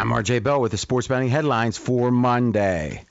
I'm RJ Bell with the sports betting headlines for Monday.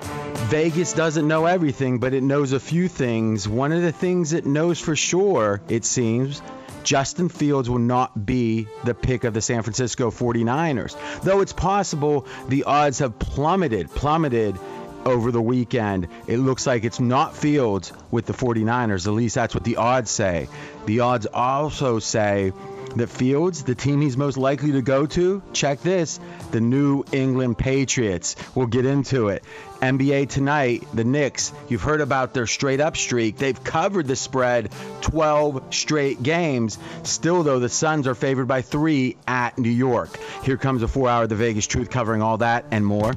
Vegas doesn't know everything, but it knows a few things. One of the things it knows for sure, it seems, Justin Fields will not be the pick of the San Francisco 49ers. Though it's possible the odds have plummeted, plummeted over the weekend. It looks like it's not Fields with the 49ers. At least that's what the odds say. The odds also say that Fields, the team he's most likely to go to, check this, the New England Patriots. We'll get into it. NBA tonight, the Knicks, you've heard about their straight up streak. They've covered the spread 12 straight games. Still, though, the Suns are favored by three at New York. Here comes a four hour The Vegas Truth covering all that and more.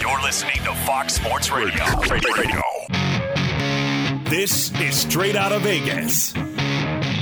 You're listening to Fox Sports Radio. Radio. Radio. This is Straight Out of Vegas.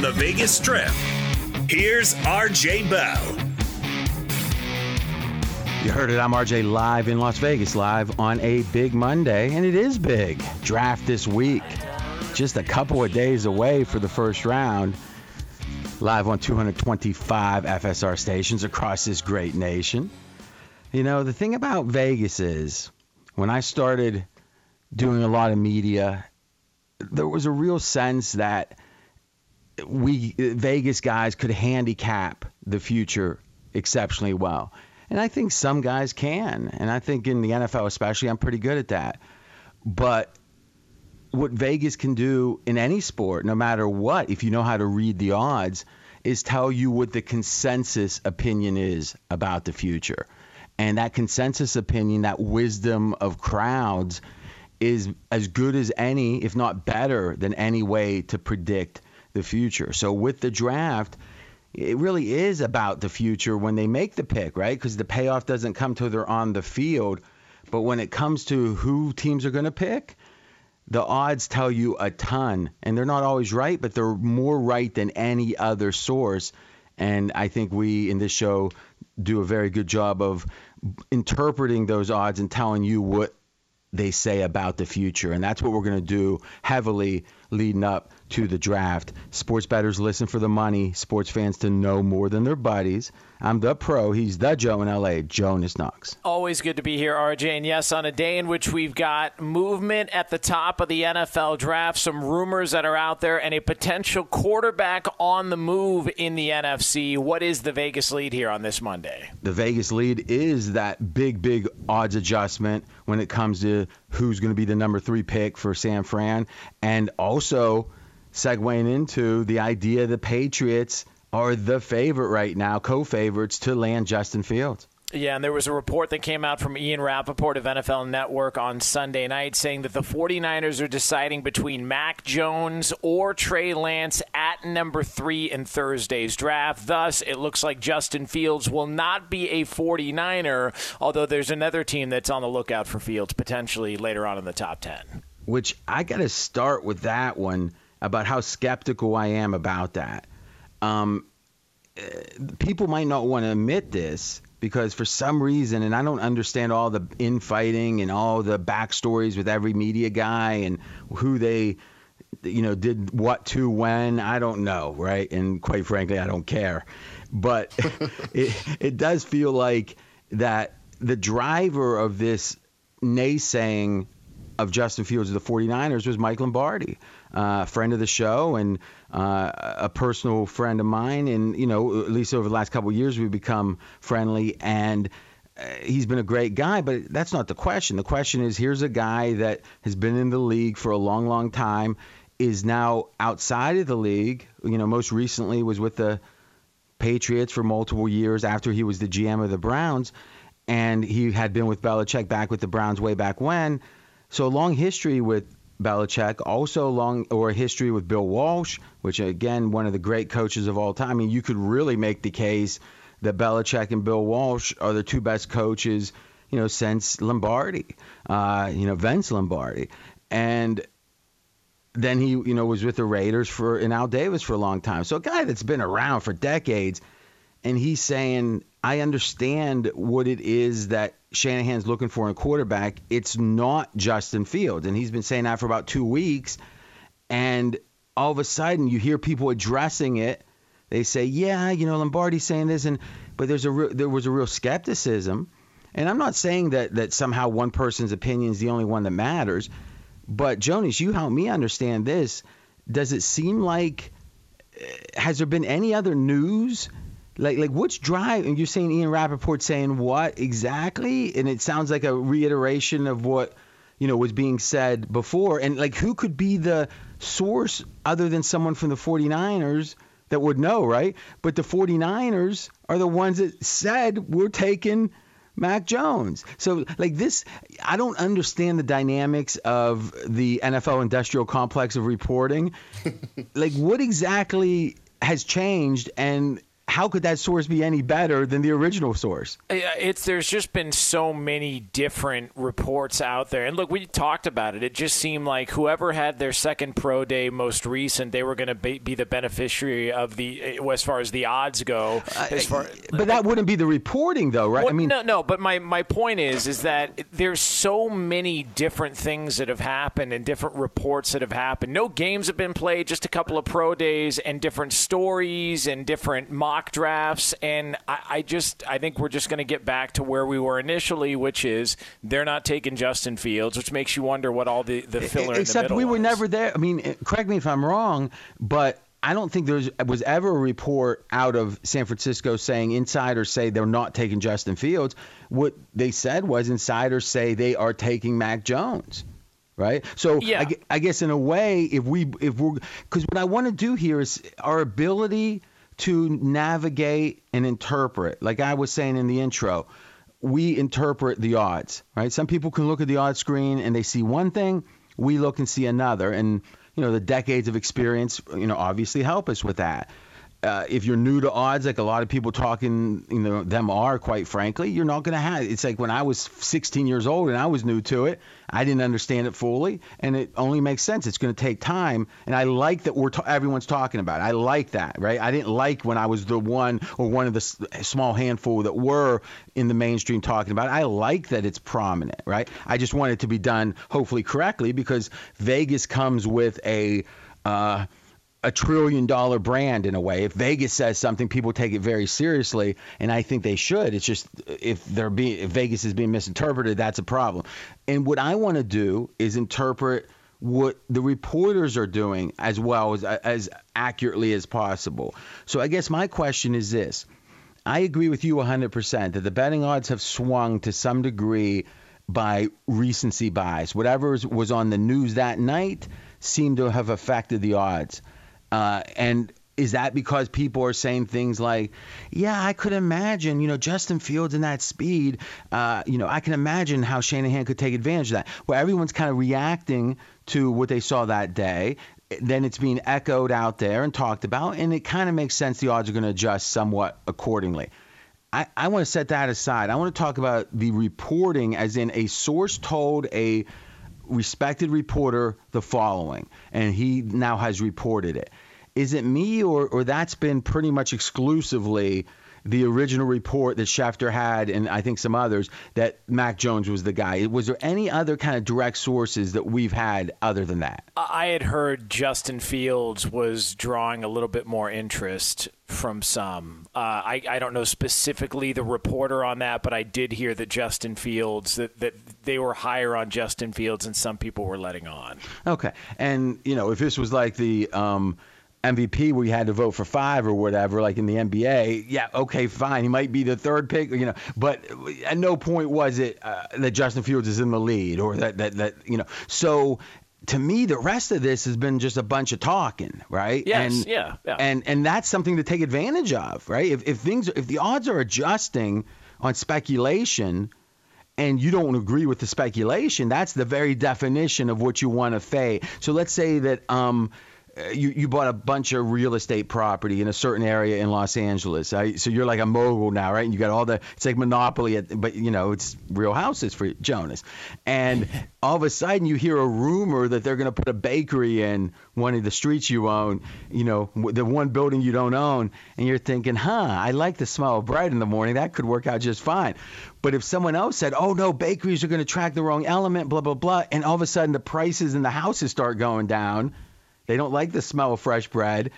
From the Vegas Strip, here's RJ Bell. You heard it. I'm RJ live in Las Vegas, live on a big Monday, and it is big. Draft this week. Just a couple of days away for the first round. Live on 225 FSR stations across this great nation. You know, the thing about Vegas is when I started doing a lot of media, there was a real sense that we Vegas guys could handicap the future exceptionally well. And I think some guys can. And I think in the NFL especially I'm pretty good at that. But what Vegas can do in any sport, no matter what, if you know how to read the odds, is tell you what the consensus opinion is about the future. And that consensus opinion, that wisdom of crowds, is as good as any, if not better than any way to predict the future. So with the draft, it really is about the future when they make the pick, right? Because the payoff doesn't come till they're on the field. But when it comes to who teams are going to pick, the odds tell you a ton. And they're not always right, but they're more right than any other source. And I think we in this show do a very good job of interpreting those odds and telling you what they say about the future. And that's what we're going to do heavily leading up to the draft. Sports bettors listen for the money, sports fans to know more than their buddies. I'm the pro. He's the Joe in LA, Jonas Knox. Always good to be here, RJ. And yes, on a day in which we've got movement at the top of the NFL draft, some rumors that are out there, and a potential quarterback on the move in the NFC. What is the Vegas lead here on this Monday? The Vegas lead is that big, big odds adjustment when it comes to who's going to be the number three pick for San Fran. And also, segueing into the idea the Patriots are the favorite right now, co-favorites to land Justin Fields. Yeah, and there was a report that came out from Ian Rapoport of NFL Network on Sunday night saying that the 49ers are deciding between Mac Jones or Trey Lance at number three in Thursday's draft. Thus, it looks like Justin Fields will not be a 49er, although there's another team that's on the lookout for Fields potentially later on in the top 10. Which I got to start with that one about how skeptical I am about that. Um, people might not want to admit this because for some reason, and I don't understand all the infighting and all the backstories with every media guy and who they, you know, did what to when. I don't know, right? And quite frankly, I don't care. But it, it does feel like that the driver of this naysaying of Justin Fields of the 49ers was Mike Lombardi uh, friend of the show and uh, a personal friend of mine. And, you know, at least over the last couple of years, we've become friendly. And uh, he's been a great guy, but that's not the question. The question is here's a guy that has been in the league for a long, long time, is now outside of the league. You know, most recently was with the Patriots for multiple years after he was the GM of the Browns. And he had been with Belichick back with the Browns way back when. So a long history with Belichick, also long or a history with Bill Walsh, which again one of the great coaches of all time. I mean, you could really make the case that Belichick and Bill Walsh are the two best coaches, you know, since Lombardi, uh, you know, Vince Lombardi, and then he, you know, was with the Raiders for and Al Davis for a long time. So a guy that's been around for decades, and he's saying, I understand what it is that Shanahan's looking for in a quarterback. It's not Justin Fields, and he's been saying that for about two weeks, and all of a sudden you hear people addressing it. They say, yeah, you know, Lombardi's saying this, and but there's a re- there was a real skepticism. And I'm not saying that that somehow one person's opinion is the only one that matters, but Jonas, you help me understand this. Does it seem like eh, has there been any other news? Like like what's driving? You're saying Ian Rapoport saying what exactly? And it sounds like a reiteration of what you know was being said before. And like who could be the source other than someone from the 49ers? that would know, right? But the 49ers are the ones that said we're taking Mac Jones. So, like this, I don't understand the dynamics of the NFL industrial complex of reporting. like, what exactly has changed? And how could that source be any better than the original source? It's there's just been so many different reports out there, and look, we talked about it. It just seemed like whoever had their second pro day most recent, they were going to be, be, the beneficiary of the eh, as far as the odds go. Uh, as far, eh, but that wouldn't be the reporting, though, right? Well, I mean, no, no. But my my point is, is that there's so many different things that have happened and different reports that have happened. No games have been played, just a couple of pro days and different stories and different mock mock drafts, and I, I just I think we're just going to get back to where we were initially, which is they're not taking Justin Fields, which makes you wonder what all the the filler except we were was. never there. I mean, eh, correct me if I'm wrong, but I don't think there was ever a report out of San Francisco saying insiders say they're not taking Justin Fields. What they said was insiders say they are taking Mac Jones. Right. So yeah. I, I guess in a way, if we if we're because what I want to do here is our ability to navigate and interpret. Like I was saying in the intro, we interpret the odds, right? Some people can look at the odds screen and they see one thing, we look and see another. And, you know, the decades of experience, you know, obviously help us with that uh, if you're new to odds, like a lot of people talking, you know, them are, quite frankly, you're not going to have. It's like when I was 16 years old and I was new to it, I didn't understand it fully, and it only makes sense. It's going to take time, and I like that we're everyone's talking about. It. I like that, right? I didn't like when I was the one or one of the small handful that were in the mainstream talking about. It. I like that it's prominent, right? I just want it to be done hopefully correctly because Vegas comes with a uh, a trillion dollar brand in a way. If Vegas says something, people take it very seriously, and I think they should. It's just if they're being if Vegas is being misinterpreted, that's a problem. And what I want to do is interpret what the reporters are doing as well as as accurately as possible. So I guess my question is this. I agree with you 100% that the betting odds have swung to some degree by recency bias. Whatever was on the news that night seemed to have affected the odds. Uh, and is that because people are saying things like, yeah, I could imagine, you know, Justin Fields and that speed, uh, you know, I can imagine how Shanahan could take advantage of that. Where everyone's kind of reacting to what they saw that day. Then it's being echoed out there and talked about, and it kind of makes sense the odds are going to adjust somewhat accordingly. I, I want to set that aside. I want to talk about the reporting, as in a source told a respected reporter the following, and he now has reported it. Is it me, or, or that's been pretty much exclusively the original report that Schefter had, and I think some others, that Mac Jones was the guy. Was there any other kind of direct sources that we've had other than that? I had heard Justin Fields was drawing a little bit more interest from some. Uh, I, I don't know specifically the reporter on that, but I did hear that Justin Fields, that, that they were higher on Justin Fields and some people were letting on. Okay. And, you know, if this was like the. Um, MVP where you had to vote for five or whatever, like in the NBA, yeah, okay, fine. He might be the third pick, you know, but at no point was it uh, that Justin Fields is in the lead or that, that, that, you know. So to me, the rest of this has been just a bunch of talking, right? Yes, and, yeah, yeah. And, and that's something to take advantage of, right? If, if things, if the odds are adjusting on speculation, and you don't agree with the speculation, that's the very definition of what you want to fade. So let's say that um, Uh, you, you bought a bunch of real estate property in a certain area in Los Angeles. Right? So you're like a mogul now, right? And you got all the it's like monopoly, at, but you know it's real houses for Jonas. And all of a sudden you hear a rumor that they're going to put a bakery in one of the streets you own, you know, the one building you don't own, and you're thinking, huh, I like the smell of bread in the morning. That could work out just fine. But if someone else said, oh no, bakeries are going to track the wrong element, blah blah blah, and all of a sudden the prices in the houses start going down they don't like the smell of fresh bread.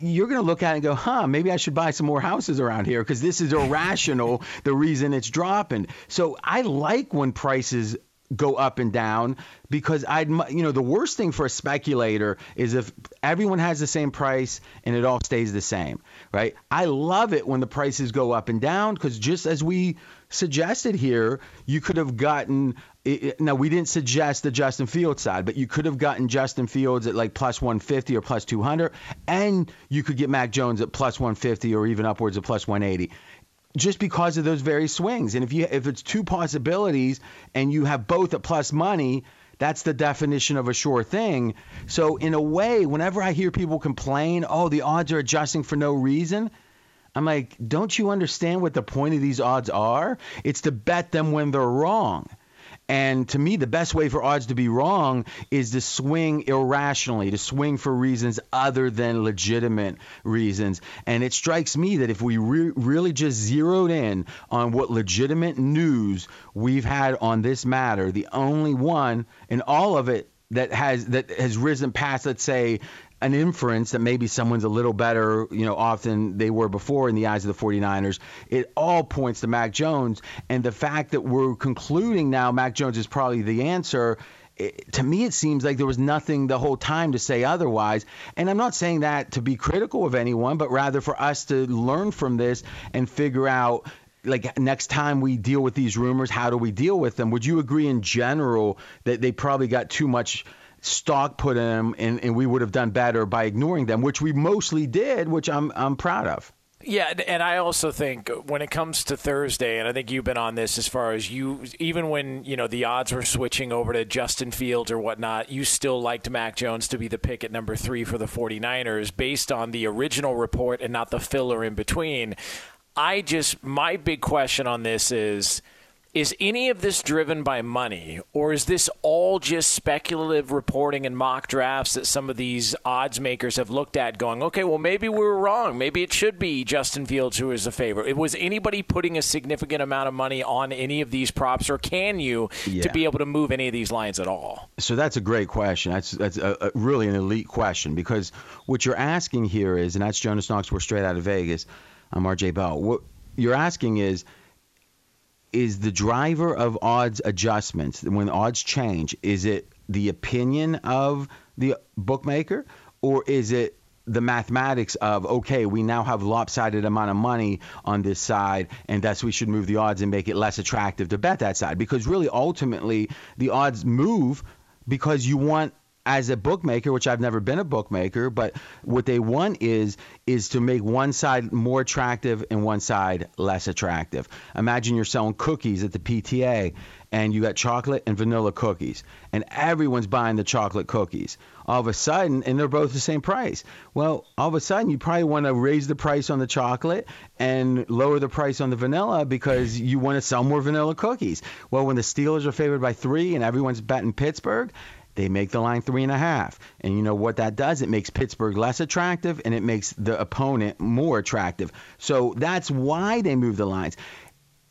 You're going to look at it and go, huh, maybe I should buy some more houses around here because this is irrational, the reason it's dropping. So I like when prices go up and down because I'd you know the worst thing for a speculator is if everyone has the same price and it all stays the same, right? I love it when the prices go up and down because just as we suggested here, you could have gotten. Now we didn't suggest the Justin Fields side, but you could have gotten Justin Fields at like plus 150 or plus 200, and you could get Mac Jones at plus 150 or even upwards of plus 180 just because of those very swings. And if you if it's two possibilities and you have both at plus money, that's the definition of a sure thing. So in a way, whenever I hear people complain, "Oh, the odds are adjusting for no reason," I'm like, "Don't you understand what the point of these odds are? It's to bet them when they're wrong." And to me, the best way for odds to be wrong is to swing irrationally, to swing for reasons other than legitimate reasons. And it strikes me that if we re- really just zeroed in on what legitimate news we've had on this matter, the only one in all of it that has that has risen past, let's say, an inference that maybe someone's a little better, you know, often they were before in the eyes of the 49ers. It all points to Mac Jones. And the fact that we're concluding now Mac Jones is probably the answer. It, to me, it seems like there was nothing the whole time to say otherwise. And I'm not saying that to be critical of anyone, but rather for us to learn from this and figure out like next time we deal with these rumors, how do we deal with them? Would you agree in general that they probably got too much stock put in them, and, and we would have done better by ignoring them, which we mostly did, which I'm I'm proud of. Yeah, and I also think when it comes to Thursday, and I think you've been on this as far as you, even when you know the odds were switching over to Justin Fields or whatnot, you still liked Mac Jones to be the pick at number three for the 49ers based on the original report and not the filler in between. I just, my big question on this is is any of this driven by money, or is this all just speculative reporting and mock drafts that some of these odds makers have looked at, going, okay, well, maybe we were wrong. Maybe it should be Justin Fields who is a favorite. Was anybody putting a significant amount of money on any of these props, or can you yeah. to be able to move any of these lines at all? So that's a great question. That's that's a, a really an elite question because what you're asking here is, and that's Jonas Knox. We're straight out of Vegas. I'm RJ Bell. What you're asking is is the driver of odds adjustments. When odds change is it the opinion of the bookmaker or is it the mathematics of okay we now have lopsided amount of money on this side and thus we should move the odds and make it less attractive to bet that side? Because really ultimately the odds move because you want as a bookmaker, which I've never been a bookmaker, but what they want is is to make one side more attractive and one side less attractive. Imagine you're selling cookies at the PTA and you got chocolate and vanilla cookies and everyone's buying the chocolate cookies. All of a sudden and they're both the same price. Well, all of a sudden you probably want to raise the price on the chocolate and lower the price on the vanilla because you want to sell more vanilla cookies. Well, when the Steelers are favored by 3 and everyone's betting Pittsburgh, they make the line three and a half. And you know what that does? It makes Pittsburgh less attractive and it makes the opponent more attractive. So that's why they move the lines.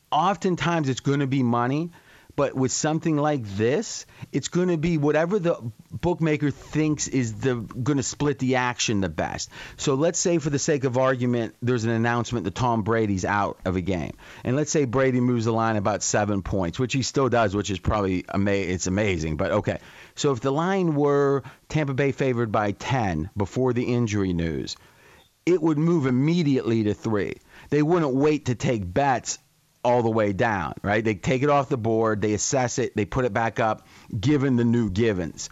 Oftentimes it's going to be money. But with something like this, it's going to be whatever the bookmaker thinks is the going to split the action the best. So let's say, for the sake of argument, there's an announcement that Tom Brady's out of a game, and let's say Brady moves the line about seven points, which he still does, which is probably ama- it's amazing. But okay, so if the line were Tampa Bay favored by 10 before the injury news, it would move immediately to three. They wouldn't wait to take bets all the way down, right? They take it off the board, they assess it, they put it back up, given the new givens.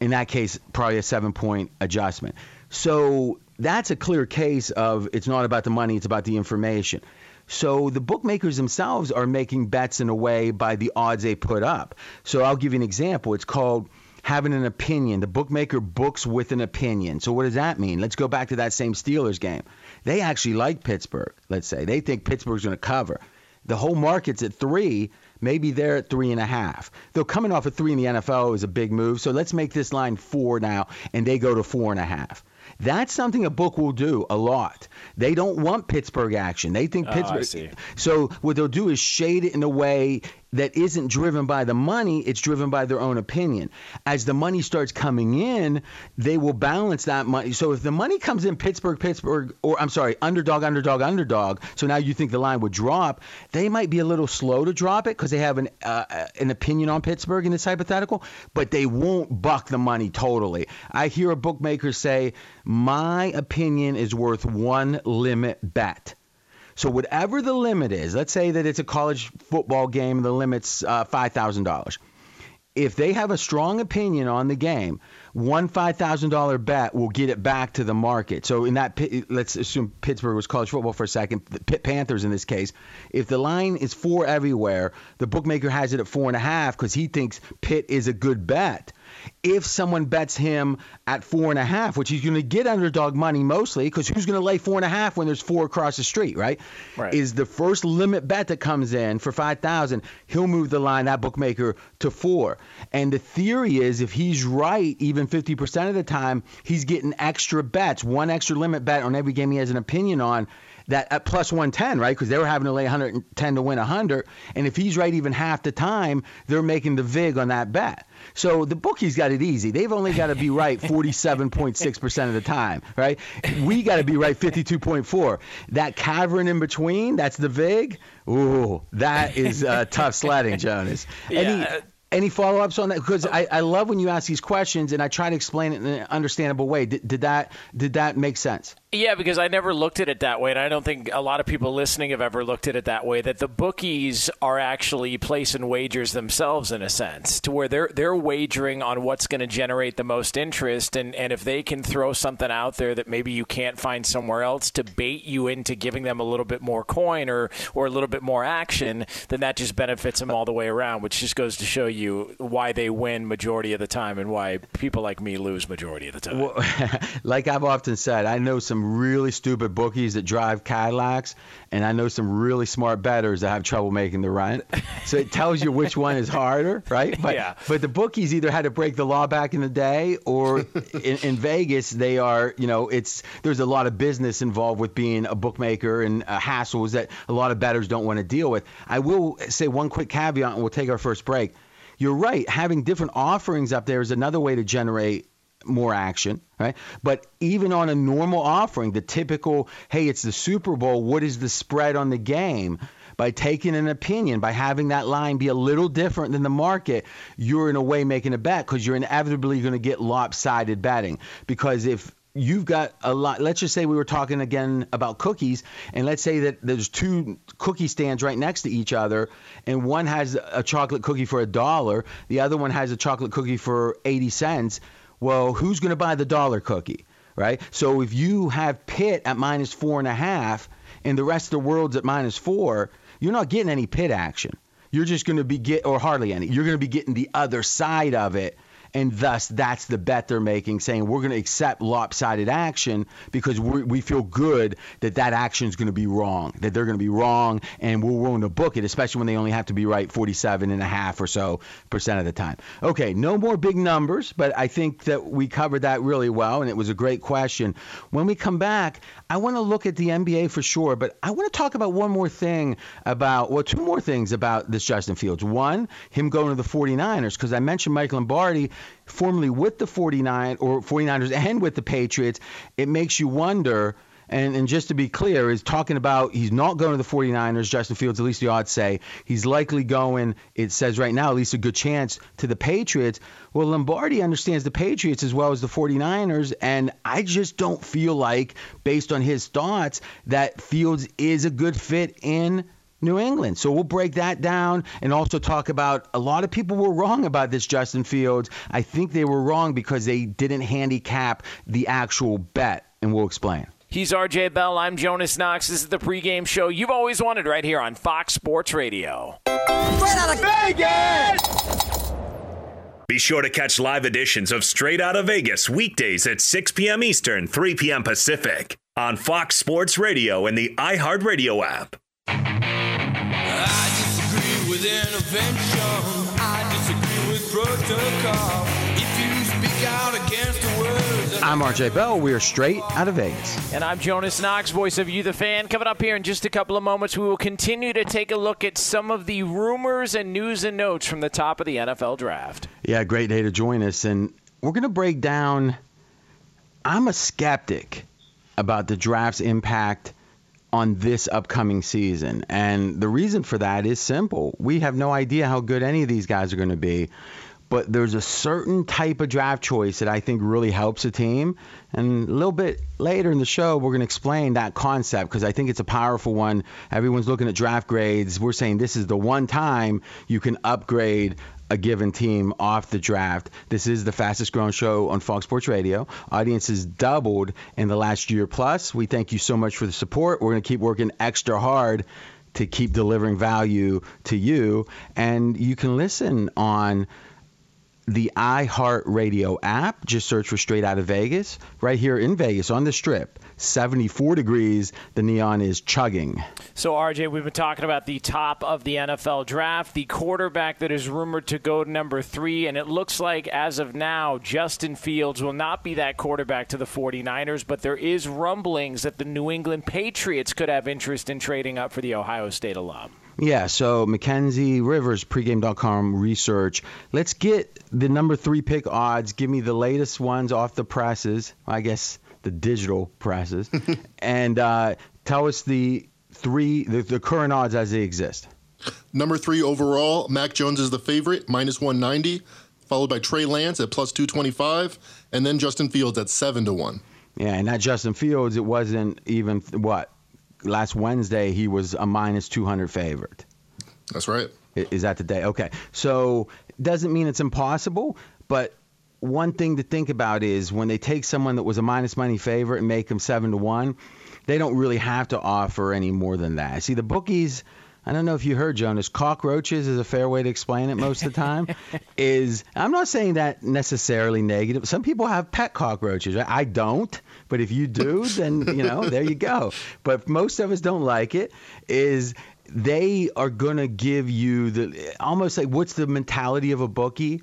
In that case, probably a seven point adjustment. So that's a clear case of it's not about the money, it's about the information. So the bookmakers themselves are making bets in a way by the odds they put up. So I'll give you an example. It's called having an opinion. The bookmaker books with an opinion. So what does that mean? Let's go back to that same Steelers game. They actually like Pittsburgh. Let's say they think Pittsburgh's going to cover. The whole market's at three. Maybe they're at three and a half. Though coming off a three in the NFL is a big move. So let's make this line four now, and they go to four and a half. That's something a book will do a lot. They don't want Pittsburgh action. They think Oh, Pittsburgh. see. So what they'll do is shade it in a way that isn't driven by the money, it's driven by their own opinion. As the money starts coming in, they will balance that money. So if the money comes in Pittsburgh, Pittsburgh, or I'm sorry, underdog, underdog, underdog, so now you think the line would drop, they might be a little slow to drop it because they have an uh, an opinion on Pittsburgh in this hypothetical, but they won't buck the money totally. I hear a bookmaker say, my opinion is worth one limit bet. So whatever the limit is, let's say that it's a college football game, the limit's uh, five thousand dollars. If they have a strong opinion on the game, one five thousand dollar bet will get it back to the market. So in that, let's assume Pittsburgh was college football for a second, the Pitt Panthers in this case. If the line is four everywhere, the bookmaker has it at four and a half because he thinks Pitt is a good bet. If someone bets him at four and a half, which he's going to get underdog money mostly, because who's going to lay four and a half when there's four across the street, right? Right. Is the first limit bet that comes in for five thousand, he'll move the line that bookmaker to four. And the theory is, if he's right, even fifty percent of the time, he's getting extra bets, one extra limit bet on every game he has an opinion on. That at plus 110, right? Because they were having to lay 110 to win 100, and if he's right even half the time, they're making the vig on that bet. So the bookies got it easy. They've only got to be right 47.6% of the time, right? We got to be right 52.4. That cavern in between, that's the vig. Ooh, that is uh, tough sledding, Jonas. Any Yeah. Any follow-ups on that? Because oh. I, I love when you ask these questions and I try to explain it in an understandable way. Did, did that did that make sense? Yeah, because I never looked at it that way, and I don't think a lot of people listening have ever looked at it that way. That the bookies are actually placing wagers themselves, in a sense, to where they're they're wagering on what's going to generate the most interest, and and if they can throw something out there that maybe you can't find somewhere else to bait you into giving them a little bit more coin or or a little bit more action, then that just benefits them all the way around, which just goes to show you why they win majority of the time and why people like me lose majority of the time. Well, like I've often said, I know some really stupid bookies that drive Cadillacs, and I know some really smart bettors that have trouble making the rent. So it tells you which one is harder, right? But, Yeah. But the bookies either had to break the law back in the day, or in, in Vegas they are, you know, it's there's a lot of business involved with being a bookmaker and uh, hassles that a lot of bettors don't want to deal with. I will say one quick caveat, and we'll take our first break. You're right. Having different offerings up there is another way to generate more action, right? But even on a normal offering, the typical, hey, it's the Super Bowl, what is the spread on the game? By taking an opinion, by having that line be a little different than the market, you're in a way making a bet because you're inevitably going to get lopsided betting. Because if you've got a lot. Let's just say we were talking again about cookies, and let's say that there's two cookie stands right next to each other, and one has a chocolate cookie for a dollar, the other one has a chocolate cookie for 80 cents. Well, who's going to buy the dollar cookie, right? So if you have Pitt at minus four and a half, and the rest of the world's at minus four, you're not getting any Pitt action. You're just going to be get or hardly any. You're going to be getting the other side of it and thus that's the bet they're making, saying we're going to accept lopsided action because we feel good that that action is going to be wrong, that they're going to be wrong, and we're willing to book it, especially when they only have to be right 47 and a half or so percent of the time. Okay, no more big numbers, but I think that we covered that really well, and it was a great question. When we come back, I want to look at the NBA for sure, but I want to talk about one more thing about, well, two more things about this Justin Fields. One, him going to the 49ers, because I mentioned Mike Lombardi formerly with the 49 or 49ers and with the Patriots, it makes you wonder. And, and just to be clear, is talking about he's not going to the 49ers, Justin Fields, at least the odds say. He's likely going, it says right now, at least a good chance, to the Patriots. Well, Lombardi understands the Patriots as well as the 49ers, and I just don't feel like, based on his thoughts, that Fields is a good fit in New England. So we'll break that down and also talk about a lot of people were wrong about this Justin Fields. I think they were wrong because they didn't handicap the actual bet, and we'll explain. He's RJ Bell. I'm Jonas Knox. This is the pregame show you've always wanted right here on Fox Sports Radio. Straight out of Vegas! Be sure to catch live editions of Straight Out of Vegas weekdays at 6 p.m. Eastern, 3 p.m. Pacific on Fox Sports Radio and the iHeartRadio app. I disagree with intervention. I disagree with protocol. I'm RJ Bell. We are straight out of Vegas. And I'm Jonas Knox, voice of You, the fan. Coming up here in just a couple of moments, we will continue to take a look at some of the rumors and news and notes from the top of the NFL draft. Yeah, great day to join us. And we're going to break down. I'm a skeptic about the draft's impact on this upcoming season. And the reason for that is simple. We have no idea how good any of these guys are going to be. But there's a certain type of draft choice that I think really helps a team. And a little bit later in the show, we're going to explain that concept because I think it's a powerful one. Everyone's looking at draft grades. We're saying this is the one time you can upgrade a given team off the draft. This is the fastest growing show on Fox Sports Radio. Audiences doubled in the last year plus. We thank you so much for the support. We're going to keep working extra hard to keep delivering value to you. And you can listen on the iHeartRadio app. Just search for Straight Out of Vegas. Right here in Vegas on the strip, 74 degrees. The neon is chugging. So, RJ, we've been talking about the top of the NFL draft, the quarterback that is rumored to go to number three, and it looks like as of now, Justin Fields will not be that quarterback to the 49ers, but there is rumblings that the New England Patriots could have interest in trading up for the Ohio State alum. Yeah, so Mackenzie Rivers, pregame.com research. Let's get the number three pick odds. Give me the latest ones off the presses. I guess the digital presses. and uh, tell us the three, the, the current odds as they exist. Number three overall, Mac Jones is the favorite, minus 190, followed by Trey Lance at plus 225, and then Justin Fields at 7 to 1. Yeah, and that Justin Fields, it wasn't even, what, last Wednesday he was a minus 200 favorite. That's right. Is that the day? Okay. So doesn't mean it's impossible, but one thing to think about is when they take someone that was a minus money favorite and make them seven to one, they don't really have to offer any more than that. See, the bookies. I don't know if you heard Jonas. Cockroaches is a fair way to explain it most of the time. is I'm not saying that necessarily negative. Some people have pet cockroaches. I don't, but if you do, then you know there you go. But most of us don't like it. Is they are gonna give you the almost like what's the mentality of a bookie?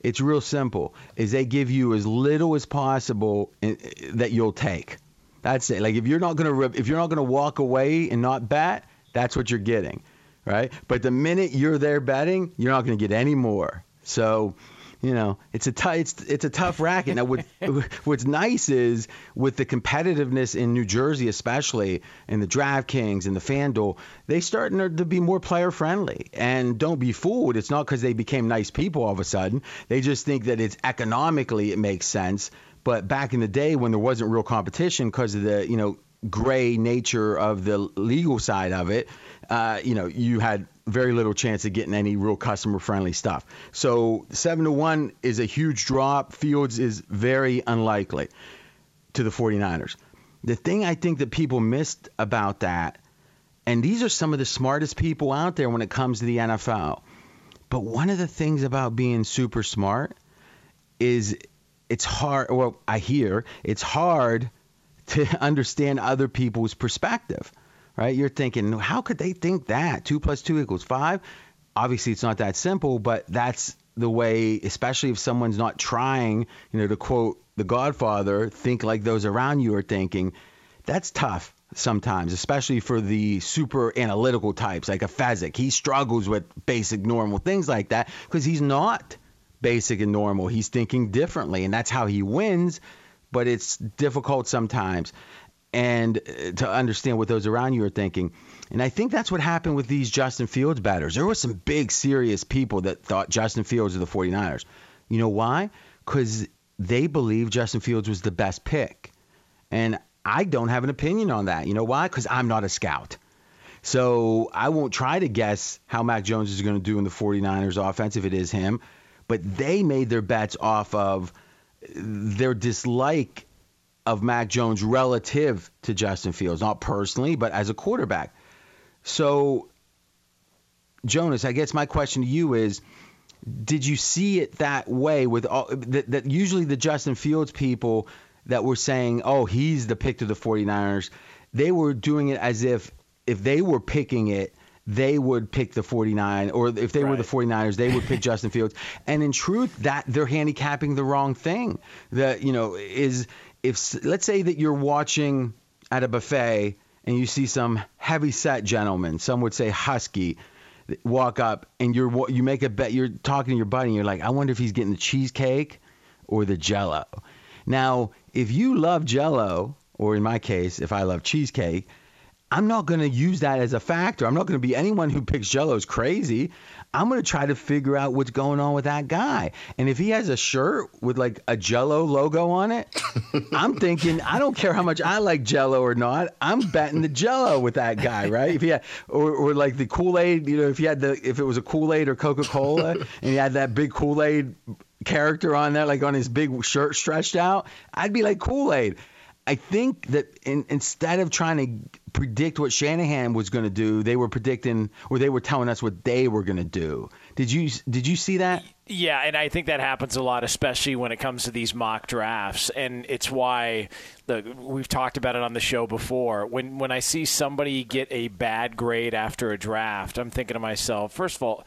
It's real simple. Is they give you as little as possible in, that you'll take. That's it. Like if you're not gonna if you're not gonna walk away and not bet, that's what you're getting, right? But the minute you're there betting, you're not gonna get any more. So you know, it's a t- it's it's a tough racket. Now, what, what's nice is with the competitiveness in New Jersey, especially in the DraftKings and the FanDuel, they starting to be more player friendly. And don't be fooled; it's not because they became nice people all of a sudden. They just think that it's economically it makes sense. But back in the day when there wasn't real competition because of the you know gray nature of the legal side of it, uh, you know, you had very little chance of getting any real customer friendly stuff. So seven to one is a huge drop. Fields is very unlikely to the 49ers. The thing I think that people missed about that, and these are some of the smartest people out there when it comes to the NFL. But one of the things about being super smart is it's hard. Well, I hear it's hard to understand other people's perspective right? You're thinking, how could they think that? Two plus two equals five? Obviously, it's not that simple, but that's the way, especially if someone's not trying, you know, to quote the Godfather, think like those around you are thinking. That's tough sometimes, especially for the super analytical types like a Fezzik. He struggles with basic normal things like that because he's not basic and normal. He's thinking differently, and that's how he wins. But it's difficult sometimes and uh, to understand what those around you are thinking. And I think that's what happened with these Justin Fields batters. There were some big, serious people that thought Justin Fields of the 49ers. You know why? Because they believed Justin Fields was the best pick. And I don't have an opinion on that. You know why? Because I'm not a scout. So I won't try to guess how Mac Jones is going to do in the 49ers offense if it is him. But they made their bets off of their dislike of Mac Jones relative to Justin Fields, not personally, but as a quarterback. So, Jonas, I guess my question to you is did you see it that way with all that, that usually the Justin Fields people that were saying, "Oh, he's the pick to the 49ers." They were doing it as if if they were picking it, they would pick the 49 or if they were the 49ers, they would pick Justin Fields. And in truth, that they're handicapping the wrong thing. That, you know, is if let's say that you're watching at a buffet and you see some heavy set gentleman, some would say husky, walk up and you're you make a bet you're talking to your buddy and you're like, I wonder if he's getting the cheesecake or the jello. Now, if you love jello, or in my case, if I love cheesecake, I'm not going to use that as a factor. I'm not going to be anyone who picks Jello is crazy. I'm going to try to figure out what's going on with that guy. And if he has a shirt with like a Jello logo on it, I'm thinking I don't care how much I like Jello or not. I'm betting the Jello with that guy, right? If he had, or, or like the Kool Aid, you know, if he had the if it was a Kool Aid or Coca Cola, and he had that big Kool Aid character on there, like on his big shirt stretched out, I'd be like Kool Aid. I think that in, instead of trying to predict what Shanahan was going to do, they were predicting or they were telling us what they were going to do. Did you did you see that? Yeah, and I think that happens a lot, especially when it comes to these mock drafts, and it's why the, we've talked about it on the show before. When when I see somebody get a bad grade after a draft, I'm thinking to myself, first of all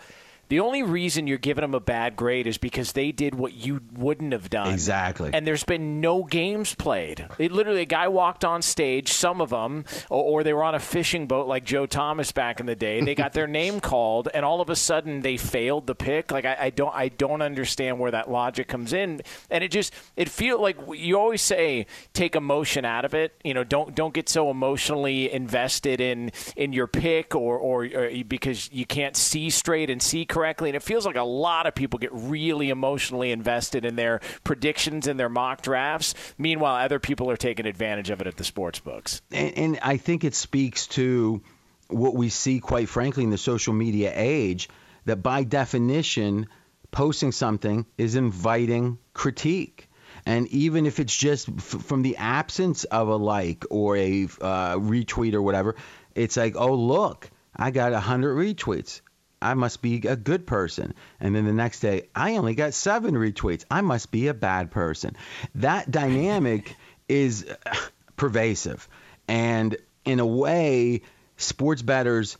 the only reason you're giving them a bad grade is because they did what you wouldn't have done. Exactly. And there's been no games played. It literally, a guy walked on stage, some of them, or, or they were on a fishing boat like Joe Thomas back in the day. They got their name called, and all of a sudden they failed the pick. Like I, I don't, I don't understand where that logic comes in. And it just, it feels like you always say, take emotion out of it. You know, don't don't get so emotionally invested in in your pick or or, or because you can't see straight and see correctly correctly. And it feels like a lot of people get really emotionally invested in their predictions and their mock drafts. Meanwhile, other people are taking advantage of it at the sports books. And, and I think it speaks to what we see, quite frankly, in the social media age, that by definition, posting something is inviting critique. And even if it's just f- from the absence of a like or a uh, retweet or whatever, it's like, oh, look, I got 100 retweets. I must be a good person. And then the next day, I only got seven retweets. I must be a bad person. That dynamic is uh, pervasive. And in a way, sports bettors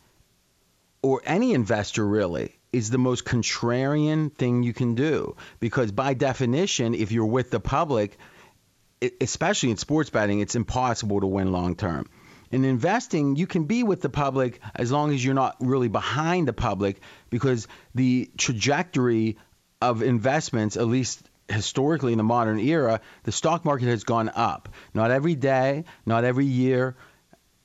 or any investor really is the most contrarian thing you can do because by definition if you're with the public especially in sports betting it's impossible to win long term in investing, you can be with the public as long as you're not really behind the public because the trajectory of investments, at least historically in the modern era, the stock market has gone up. Not every day, not every year,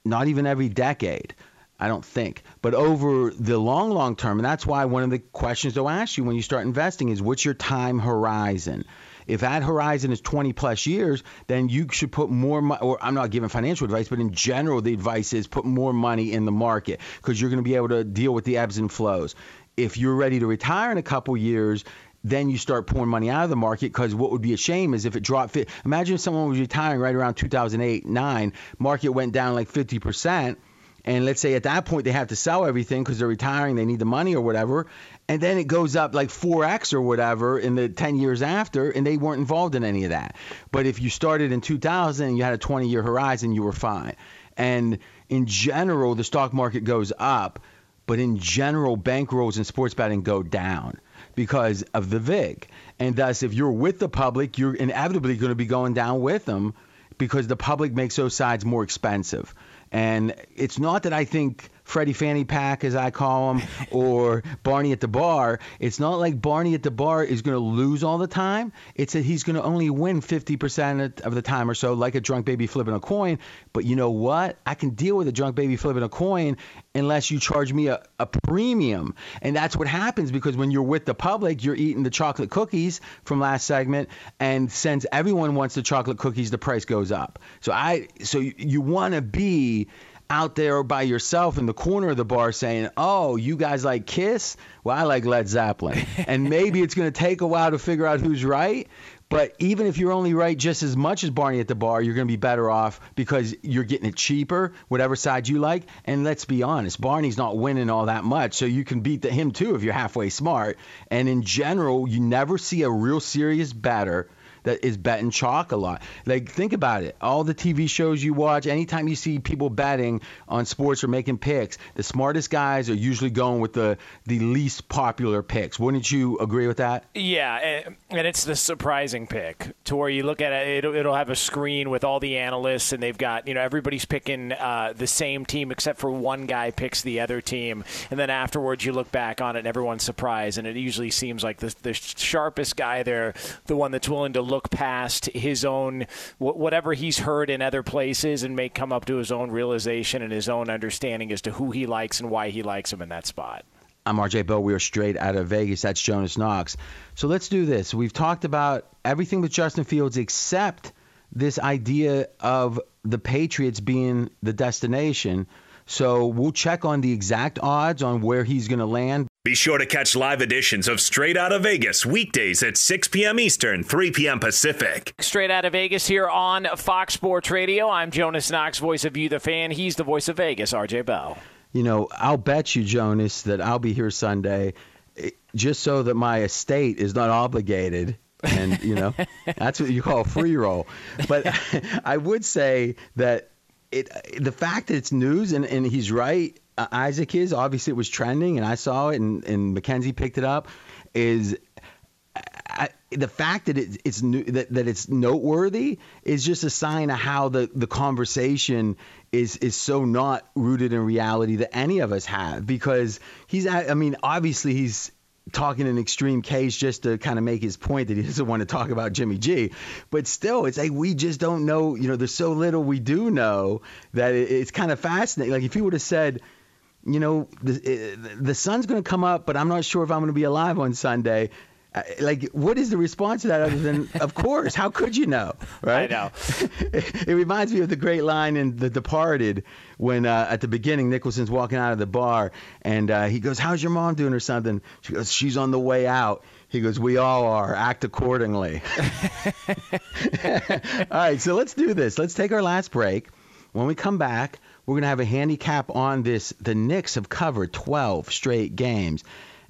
not even every decade. I don't think. But over the long, long term, and that's why one of the questions they'll ask you when you start investing is what's your time horizon? If that horizon is 20 plus years, then you should put more money, or I'm not giving financial advice, but in general, the advice is put more money in the market because you're going to be able to deal with the ebbs and flows. If you're ready to retire in a couple years, then you start pouring money out of the market because what would be a shame is if it dropped. Imagine if someone was retiring right around 2008, 9, market went down like 50 percent and let's say at that point they have to sell everything because they're retiring, they need the money or whatever, and then it goes up like 4x or whatever in the 10 years after, and they weren't involved in any of that. But if you started in 2000 and you had a 20 year horizon, you were fine. And in general, the stock market goes up, but in general, bankrolls and sports betting go down because of the VIG. And thus, if you're with the public, you're inevitably going to be going down with them because the public makes those sides more expensive. And it's not that I think Freddie Fanny Pack, as I call him, or Barney at the bar. It's not like Barney at the bar is going to lose all the time. It's that he's going to only win 50% of the time or so, like a drunk baby flipping a coin. But you know what? I can deal with a drunk baby flipping a coin unless you charge me a, a premium. And that's what happens because when you're with the public, you're eating the chocolate cookies from last segment. And since everyone wants the chocolate cookies, the price goes up. So I, so you, you want to be out there by yourself in the corner of the bar saying, "Oh, you guys like Kiss? Well, I like Led Zeppelin." and maybe it's going to take a while to figure out who's right, But even if you're only right just as much as Barney at the bar, you're going to be better off because you're getting it cheaper, whatever side you like. And let's be honest, Barney's not winning all that much, so you can beat the, him too if you're halfway smart. And in general, you never see a real serious batter that is betting chalk a lot. Like think about it. All the TV shows you watch, anytime you see people betting on sports or making picks, the smartest guys are usually going with the the least popular picks. Wouldn't you agree with that? Yeah, and it's the surprising pick to where you look at it, it'll, it'll have a screen with all the analysts, and they've got you know everybody's picking uh, the same team except for one guy picks the other team, and then afterwards you look back on it and everyone's surprised, and it usually seems like the the sharpest guy there, the one that's willing to look look past his own whatever he's heard in other places and may come up to his own realization and his own understanding as to who he likes and why he likes him in that spot. I'm RJ Bell. We are straight out of Vegas. That's Jonas Knox. So let's do this. We've talked about everything with Justin Fields except this idea of the Patriots being the destination. So we'll check on the exact odds on where he's going to land. Be sure to catch live editions of Straight Out of Vegas weekdays at 6 p.m. Eastern, 3 p.m. Pacific. Straight Out of Vegas here on Fox Sports Radio. I'm Jonas Knox, voice of You, the fan. He's the voice of Vegas, RJ Bell. You know, I'll bet you, Jonas, that I'll be here Sunday eh, just so that my estate is not obligated and you know that's what you call a free roll but i would say that it the fact that it's news and, and he's right uh, Isaac is. Obviously, it was trending, and I saw it, and, and Mackenzie picked it up. Is I, the fact that it, it's new, that, that it's noteworthy is just a sign of how the, the conversation is is so not rooted in reality that any of us have because he's I mean obviously he's talking an extreme case just to kind of make his point that he doesn't want to talk about Jimmy G. But still, it's like we just don't know. You know, there's so little we do know that it, it's kind of fascinating. Like if he would have said, you know, the, the sun's going to come up, but I'm not sure if I'm going to be alive on Sunday. Like, what is the response to that other than, of course, how could you know? Right? I know. it reminds me of the great line in The Departed when uh, at the beginning Nicholson's walking out of the bar and uh, he goes, How's your mom doing or something? She goes, She's on the way out. He goes, We all are. Act accordingly. all right, so let's do this. Let's take our last break. When we come back, we're going to have a handicap on this. The Knicks have covered 12 straight games.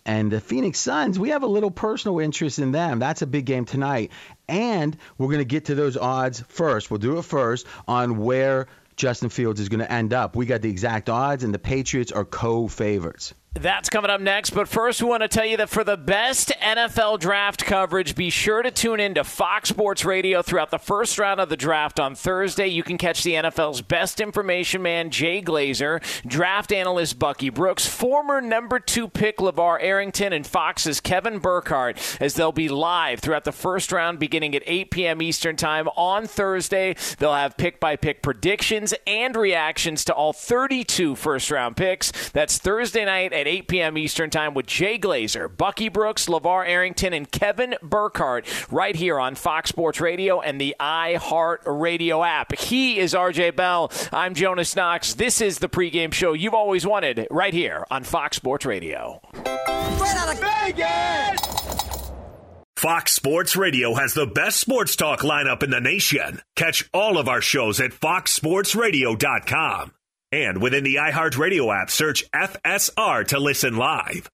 And the Phoenix Suns, we have a little personal interest in them. That's a big game tonight. And we're going to get to those odds first. We'll do it first on where Justin Fields is going to end up. We got the exact odds, and the Patriots are co favorites. That's coming up next. But first, we want to tell you that for the best NFL draft coverage, be sure to tune in to Fox Sports Radio throughout the first round of the draft on Thursday. You can catch the NFL's best information man, Jay Glazer, draft analyst Bucky Brooks, former number two pick LeVar Arrington, and Fox's Kevin Burkhardt as they'll be live throughout the first round beginning at 8 p.m. Eastern Time on Thursday. They'll have pick by pick predictions and reactions to all 32 first round picks. That's Thursday night at 8 p.m. Eastern Time with Jay Glazer, Bucky Brooks, LeVar Arrington, and Kevin Burkhardt right here on Fox Sports Radio and the iHeart Radio app. He is RJ Bell. I'm Jonas Knox. This is the pregame show you've always wanted right here on Fox Sports Radio. Straight out of Vegas! Fox Sports Radio has the best sports talk lineup in the nation. Catch all of our shows at foxsportsradio.com. And within the iHeartRadio app, search FSR to listen live.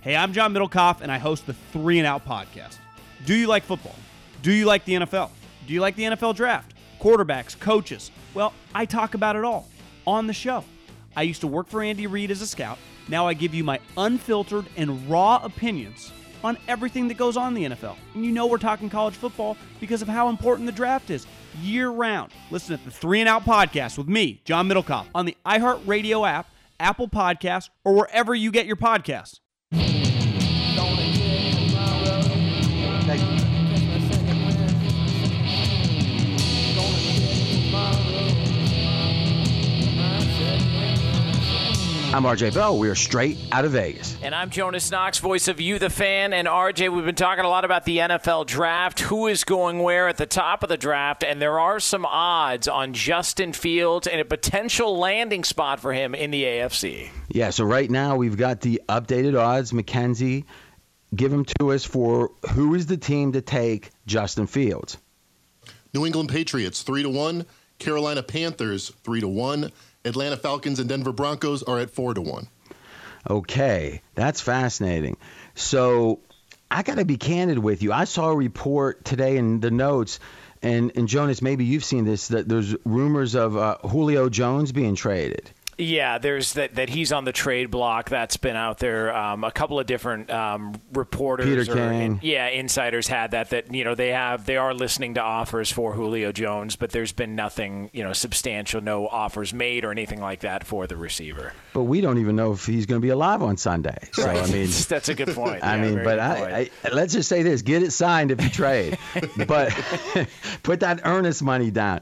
Hey, I'm John Middlekauff, and I host the Three and Out podcast. Do you like football? Do you like the NFL? Do you like the NFL draft? Quarterbacks, coaches? Well, I talk about it all on the show. I used to work for Andy Reid as a scout. Now I give you my unfiltered and raw opinions on everything that goes on in the NFL. And you know we're talking college football because of how important the draft is year round. Listen to the Three and Out podcast with me, John Middlekauff, on the iHeartRadio app, Apple Podcasts, or wherever you get your podcasts. I'm RJ Bell. We are straight out of Vegas. And I'm Jonas Knox, voice of You, the fan. And RJ, we've been talking a lot about the NFL draft, who is going where at the top of the draft. And there are some odds on Justin Fields and a potential landing spot for him in the AFC. Yeah, so right now we've got the updated odds. Mackenzie give them to us for who is the team to take Justin Fields. New England Patriots three to one. Carolina Panthers three to one. Atlanta Falcons and Denver Broncos are at four to one. Okay, that's fascinating. So I got to be candid with you. I saw a report today in the notes, and, and Jonas, maybe you've seen this, that there's rumors of uh, Julio Jones being traded. Yeah, there's that that he's on the trade block. That's been out there. Um, a couple of different um, reporters, Peter or, yeah, insiders had that. That you know they have they are listening to offers for Julio Jones, but there's been nothing you know substantial, no offers made or anything like that for the receiver. But we don't even know if he's going to be alive on Sunday. So I mean, that's a good point. I Yeah, mean, but I. I let's just say this: get it signed if you trade, but put that earnest money down.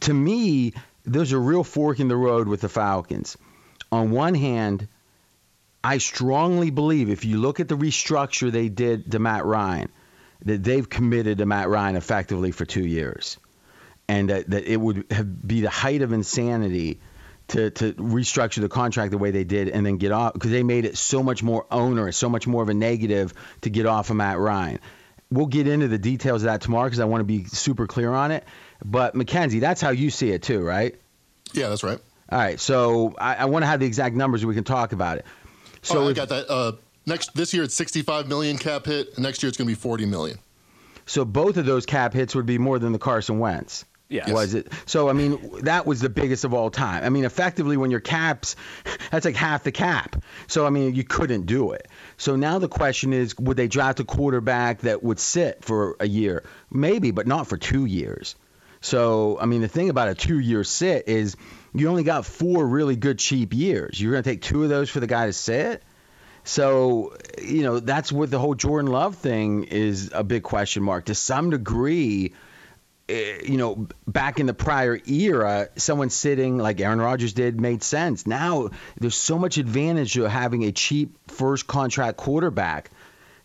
To me, there's a real fork in the road with the Falcons. On one hand, I strongly believe if you look at the restructure they did to Matt Ryan, that they've committed to Matt Ryan effectively for two years, and that, that it would have, be the height of insanity to, to restructure the contract the way they did and then get off because they made it so much more onerous, so much more of a negative to get off of Matt Ryan. We'll get into the details of that tomorrow because I want to be super clear on it. But Mackenzie, that's how you see it too, right? Yeah, that's right. All right, so I, I want to have the exact numbers we can talk about it. So So I if- got that. Uh, next this year it's 65 million cap hit. and Next year it's going to be 40 million. So both of those cap hits would be more than the Carson Wentz. Yeah. Was it? So I mean, that was the biggest of all time. I mean, effectively, when your caps, that's like half the cap. So I mean, you couldn't do it. So now the question is, would they draft a quarterback that would sit for a year? Maybe, but not for two years. So I mean, the thing about a two-year sit is you only got four really good cheap years. You're going to take two of those for the guy to sit. So, you know, that's where the whole Jordan Love thing is a big question mark. To some degree, eh, you know, back in the prior era, someone sitting like Aaron Rodgers did made sense. Now, there's so much advantage to having a cheap first contract quarterback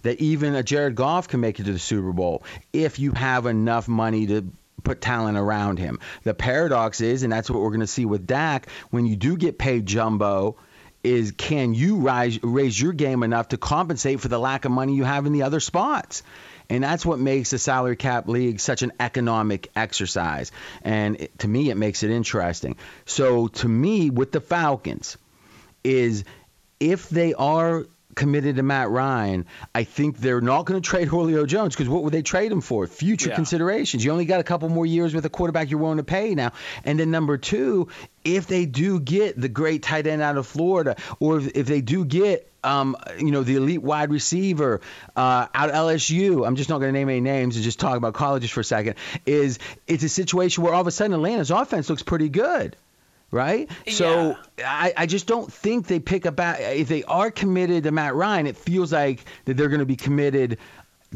that even a Jared Goff can make it to the Super Bowl if you have enough money to put talent around him. The paradox is, and that's what we're going to see with Dak, when you do get paid jumbo, is can you rise, raise your game enough to compensate for the lack of money you have in the other spots? And that's what makes the salary cap league such an economic exercise. And it, to me, it makes it interesting. So to me, with the Falcons, is if they are committed to Matt Ryan, I think they're not going to trade Julio Jones because what would they trade him for? Future Yeah. considerations. You only got a couple more years with a quarterback you're willing to pay now. And then number two, if they do get the great tight end out of Florida, or if, if they do get um, you know, the elite wide receiver uh, out of LSU. I'm just not going to name any names and just talk about colleges for a second. Is it's a situation where all of a sudden Atlanta's offense looks pretty good right? So I, I just don't think they pick up. If they are committed to Matt Ryan, it feels like that they're going to be committed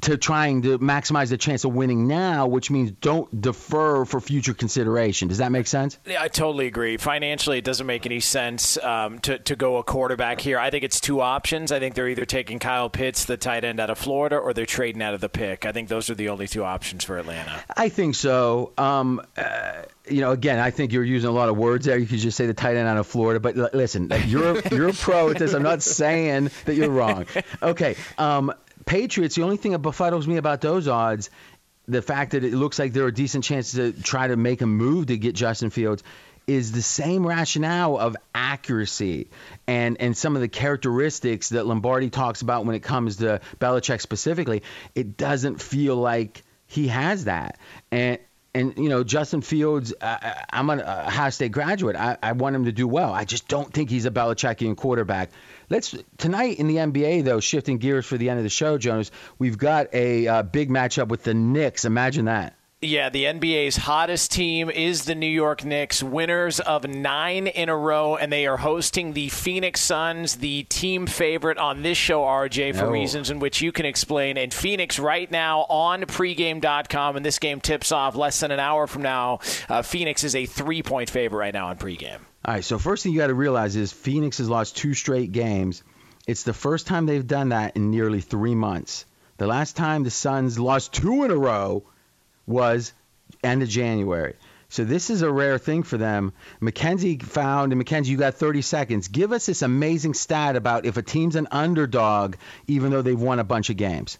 to trying to maximize the chance of winning now, which means don't defer for future consideration. Does that make sense? Yeah, I totally agree. Financially, it doesn't make any sense um, to, to go a quarterback here. I think it's two options. I think they're either taking Kyle Pitts, the tight end out of Florida, or they're trading out of the pick. I think those are the only two options for Atlanta. I think so. Um, uh, you know, again, I think you're using a lot of words there. You could just say the tight end out of Florida, but l- listen, you're you're a pro at this. I'm not saying that you're wrong. Okay, um, Patriots. The only thing that befuddles me about those odds, the fact that it looks like there are decent chances to try to make a move to get Justin Fields, is the same rationale of accuracy and and some of the characteristics that Lombardi talks about when it comes to Belichick specifically. It doesn't feel like he has that, and and you know Justin Fields, uh, I'm an Ohio State graduate. I, I want him to do well. I just don't think he's a Belichickian quarterback. Let's tonight in the NBA though, shifting gears for the end of the show, Jonas. We've got a uh, big matchup with the Knicks. Imagine that. Yeah, the NBA's hottest team is the New York Knicks, winners of nine in a row, and they are hosting the Phoenix Suns, the team favorite on this show, RJ, for Oh. reasons in which you can explain. And Phoenix right now on pregame.com, and this game tips off less than an hour from now. Uh, Phoenix is a three point favorite right now on pregame. All right, so first thing you got to realize is Phoenix has lost two straight games. It's the first time they've done that in nearly three months. The last time the Suns lost two in a row was end of January. So this is a rare thing for them. Mackenzie found, and Mackenzie, you got 30 seconds. Give us this amazing stat about if a team's an underdog, even though they've won a bunch of games.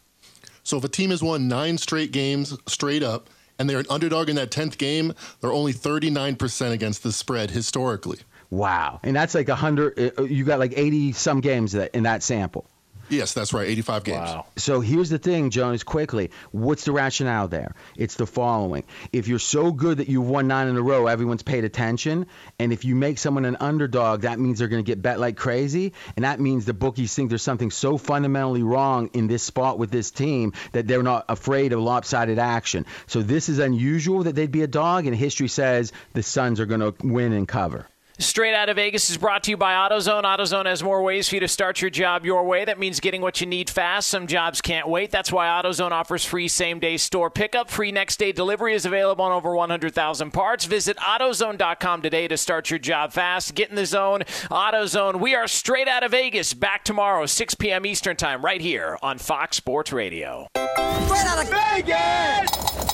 So if a team has won nine straight games straight up, and they're an underdog in that 10th game, they're only 39% against the spread historically. Wow. And that's like 100, uh, you got like 80 some games that in that sample. Yes, that's right. 85 games. Wow. So here's the thing, Jonas, quickly. What's the rationale there? It's the following. If you're so good that you've won nine in a row, everyone's paid attention. And if you make someone an underdog, that means they're going to get bet like crazy. And that means the bookies think there's something so fundamentally wrong in this spot with this team that they're not afraid of lopsided action. So this is unusual that they'd be a dog. And history says the Suns are going to win and cover. Straight out of Vegas is brought to you by AutoZone. AutoZone has more ways for you to start your job your way. That means getting what you need fast. Some jobs can't wait. That's why AutoZone offers free same day store pickup. Free next day delivery is available on over 100,000 parts. Visit AutoZone.com today to start your job fast. Get in the zone. AutoZone. We are straight out of Vegas. Back tomorrow, 6 p.m. Eastern Time, right here on Fox Sports Radio. Straight out of Vegas!